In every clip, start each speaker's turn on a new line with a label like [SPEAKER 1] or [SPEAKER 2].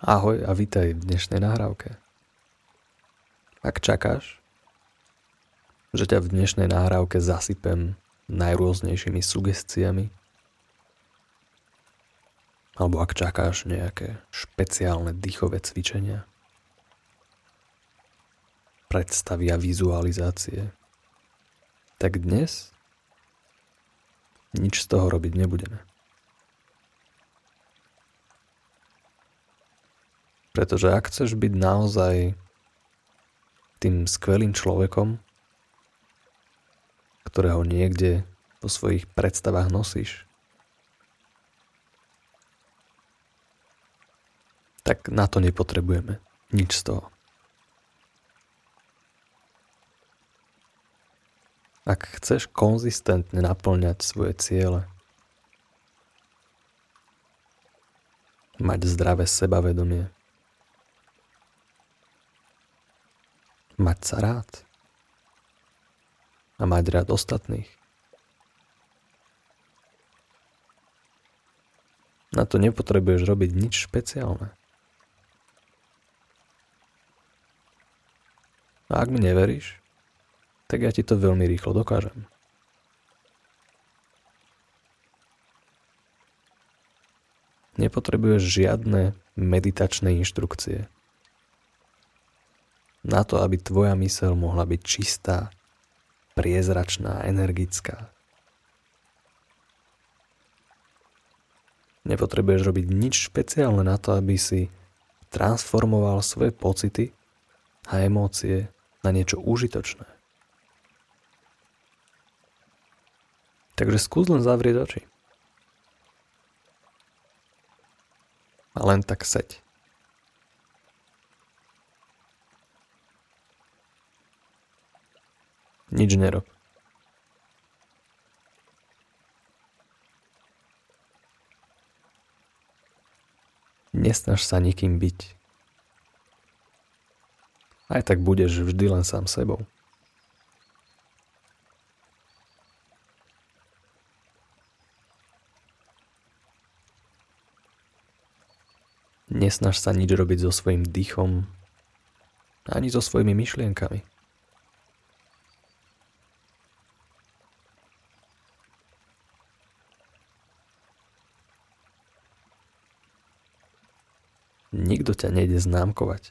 [SPEAKER 1] Ahoj a vítaj v dnešnej nahrávke. Ak čakáš, že ťa v dnešnej nahrávke zasypem najrôznejšími sugestiami, alebo ak čakáš nejaké špeciálne dýchové cvičenia, predstavy a vizualizácie, tak dnes nič z toho robiť nebudeme. Pretože ak chceš byť naozaj tým skvelým človekom, ktorého niekde vo svojich predstavách nosíš, tak na to nepotrebujeme nič z toho. Ak chceš konzistentne naplňať svoje ciele, mať zdravé sebavedomie, mať sa rád a mať rád ostatných. Na to nepotrebuješ robiť nič špeciálne. A ak mi neveríš, tak ja ti to veľmi rýchlo dokážem. Nepotrebuješ žiadne meditačné inštrukcie na to, aby tvoja myseľ mohla byť čistá, priezračná, energická. Nepotrebuješ robiť nič špeciálne na to, aby si transformoval svoje pocity a emócie na niečo užitočné. Takže skús len zavrieť oči. A len tak seď. Nič nerob. Nesnaž sa nikým byť. Aj tak budeš vždy len sám sebou. Nesnaž sa nič robiť so svojím dýchom, ani so svojimi myšlienkami. Nikto ťa nejde známkovať.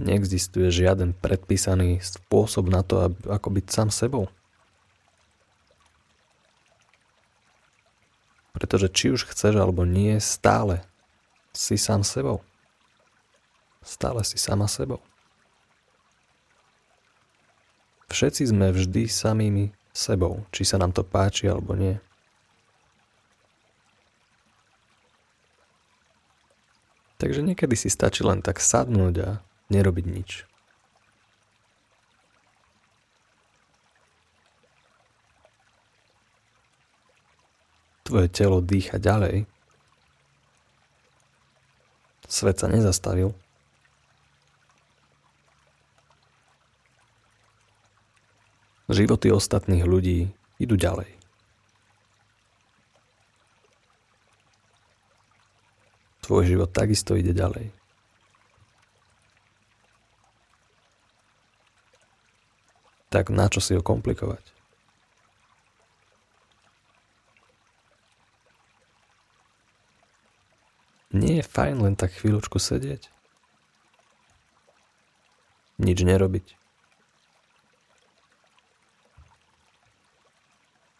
[SPEAKER 1] Neexistuje žiaden predpísaný spôsob na to, ako byť sám sebou. Pretože či už chceš alebo nie, stále si sám sebou. Stále si sama sebou. Všetci sme vždy samými sebou, či sa nám to páči alebo nie. Takže niekedy si stačí len tak sadnúť a nerobiť nič. Tvoje telo dýcha ďalej. Svet sa nezastavil. Životy ostatných ľudí idú ďalej. Tvoj život takisto ide ďalej. Tak na čo si ho komplikovať? Nie je fajn len tak chvíľočku sedieť? Nič nerobiť?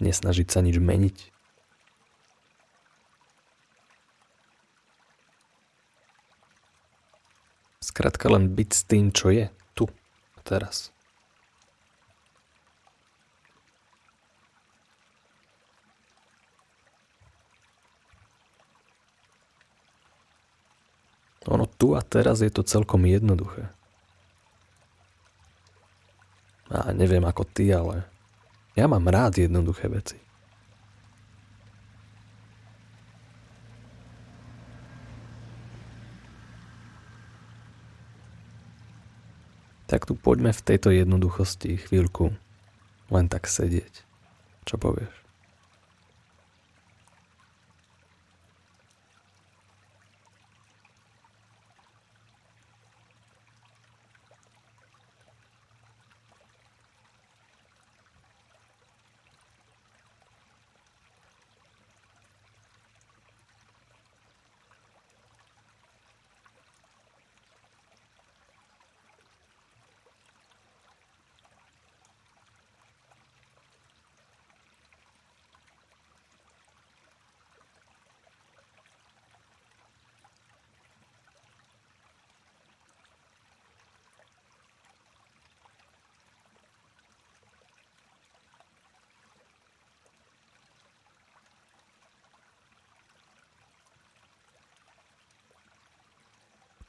[SPEAKER 1] Nesnažiť sa nič meniť? Skrátka len byť s tým, čo je tu teraz. Ono tu a teraz je to celkom jednoduché. A neviem ako ty, ale ja mám rád jednoduché veci. Tak tu poďme v tejto jednoduchosti chvíľku len tak sedieť. Čo povieš?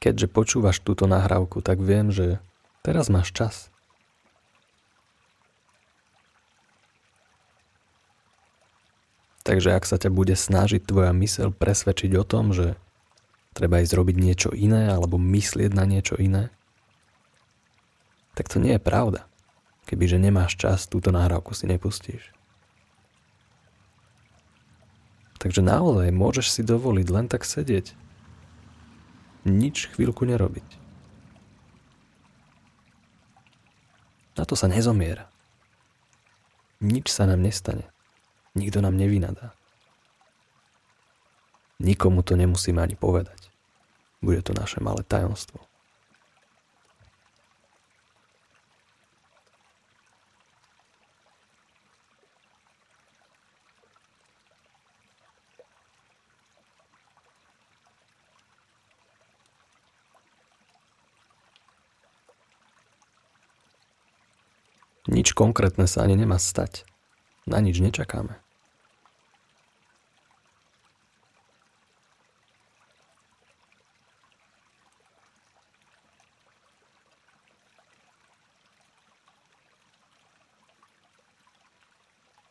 [SPEAKER 1] Keďže počúvaš túto nahrávku, tak viem, že teraz máš čas. Takže ak sa ťa bude snažiť tvoja mysel presvedčiť o tom, že treba ísť robiť niečo iné alebo myslieť na niečo iné, tak to nie je pravda. Kebyže nemáš čas, túto nahrávku si nepustíš. Takže naozaj môžeš si dovoliť len tak sedieť. Nič chvíľku nerobiť. Na to sa nezomiera. Nič sa nám nestane. Nikto nám nevynadá. Nikomu to nemusíme ani povedať. Bude to naše malé tajomstvo. Nič konkrétne sa ani nemá stať. Na nič nečakáme.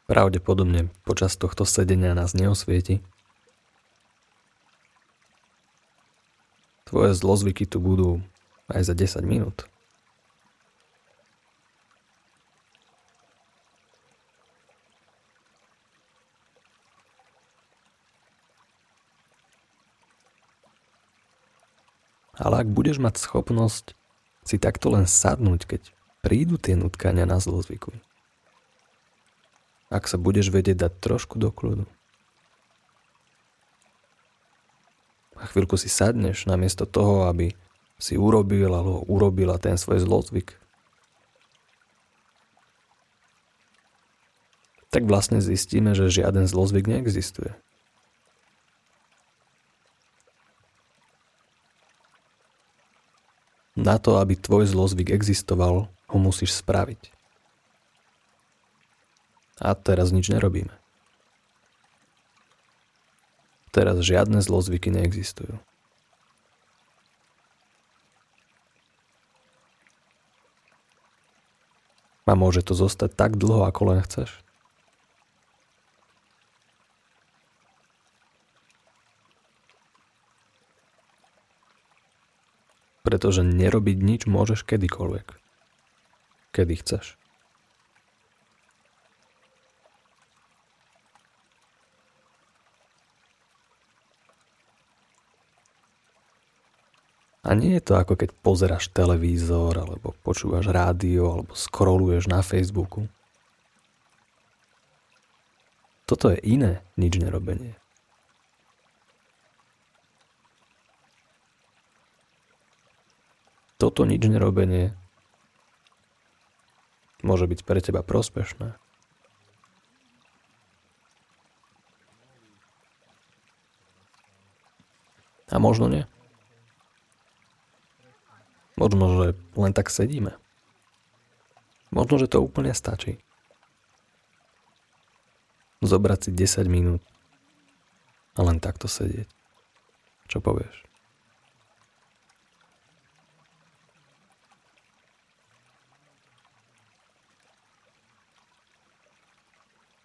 [SPEAKER 1] Pravdepodobne počas tohto sedenia nás neosvieti. Tvoje zlozvyky tu budú aj za 10 minút. Ale ak budeš mať schopnosť si takto len sadnúť, keď prídu tie nutkania na zlozvyku, ak sa budeš vedieť dať trošku do kľudu. A chvíľku si sadneš namiesto toho, aby si urobil alebo urobila ten svoj zlozvyk. Tak vlastne zistíme, že žiaden zlozvyk neexistuje. Na to, aby tvoj zlozvyk existoval, ho musíš spraviť. A teraz nič nerobíme. Teraz žiadne zlozvyky neexistujú. A môže to zostať tak dlho, ako len chceš. Pretože nerobiť nič môžeš kedykoľvek. Kedy chceš. A nie je to ako keď pozeráš televízor, alebo počúvaš rádio, alebo scrolluješ na Facebooku. Toto je iné nič nerobenie. Toto nič nerobenie môže byť pre teba prospešné. A možno nie. Možno, že len tak sedíme. Možno, že to úplne stačí. Zobrať si 10 minút a len takto sedieť. Čo povieš?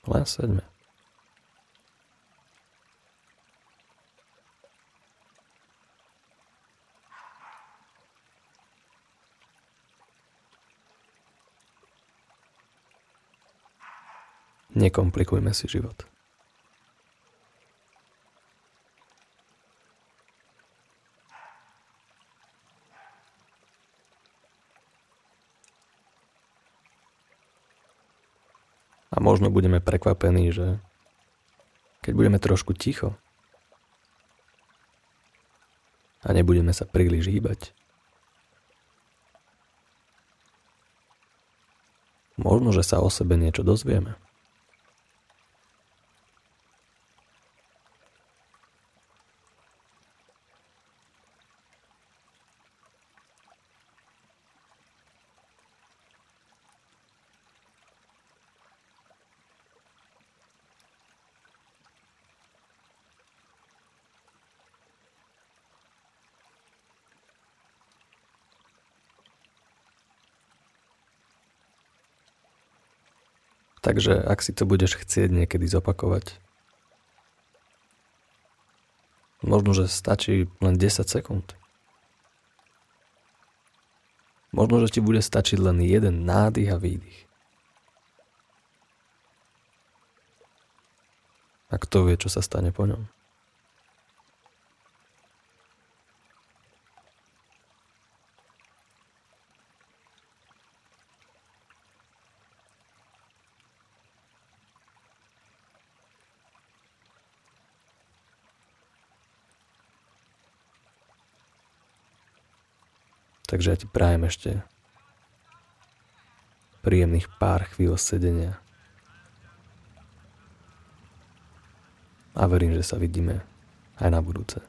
[SPEAKER 1] Len sedme. Nekomplikujme si život. A možno budeme prekvapení, že keď budeme trošku ticho a nebudeme sa príliš hýbať, možno, že sa o sebe niečo dozvieme. Takže ak si to budeš chcieť niekedy zopakovať, možno, že stačí len 10 sekúnd. Možno, že ti bude stačiť len jeden nádych a výdych. A kto vie, čo sa stane po ňom? Takže ja ti prajem ešte príjemných pár chvíľ sedenia. A verím, že sa vidíme aj na budúce.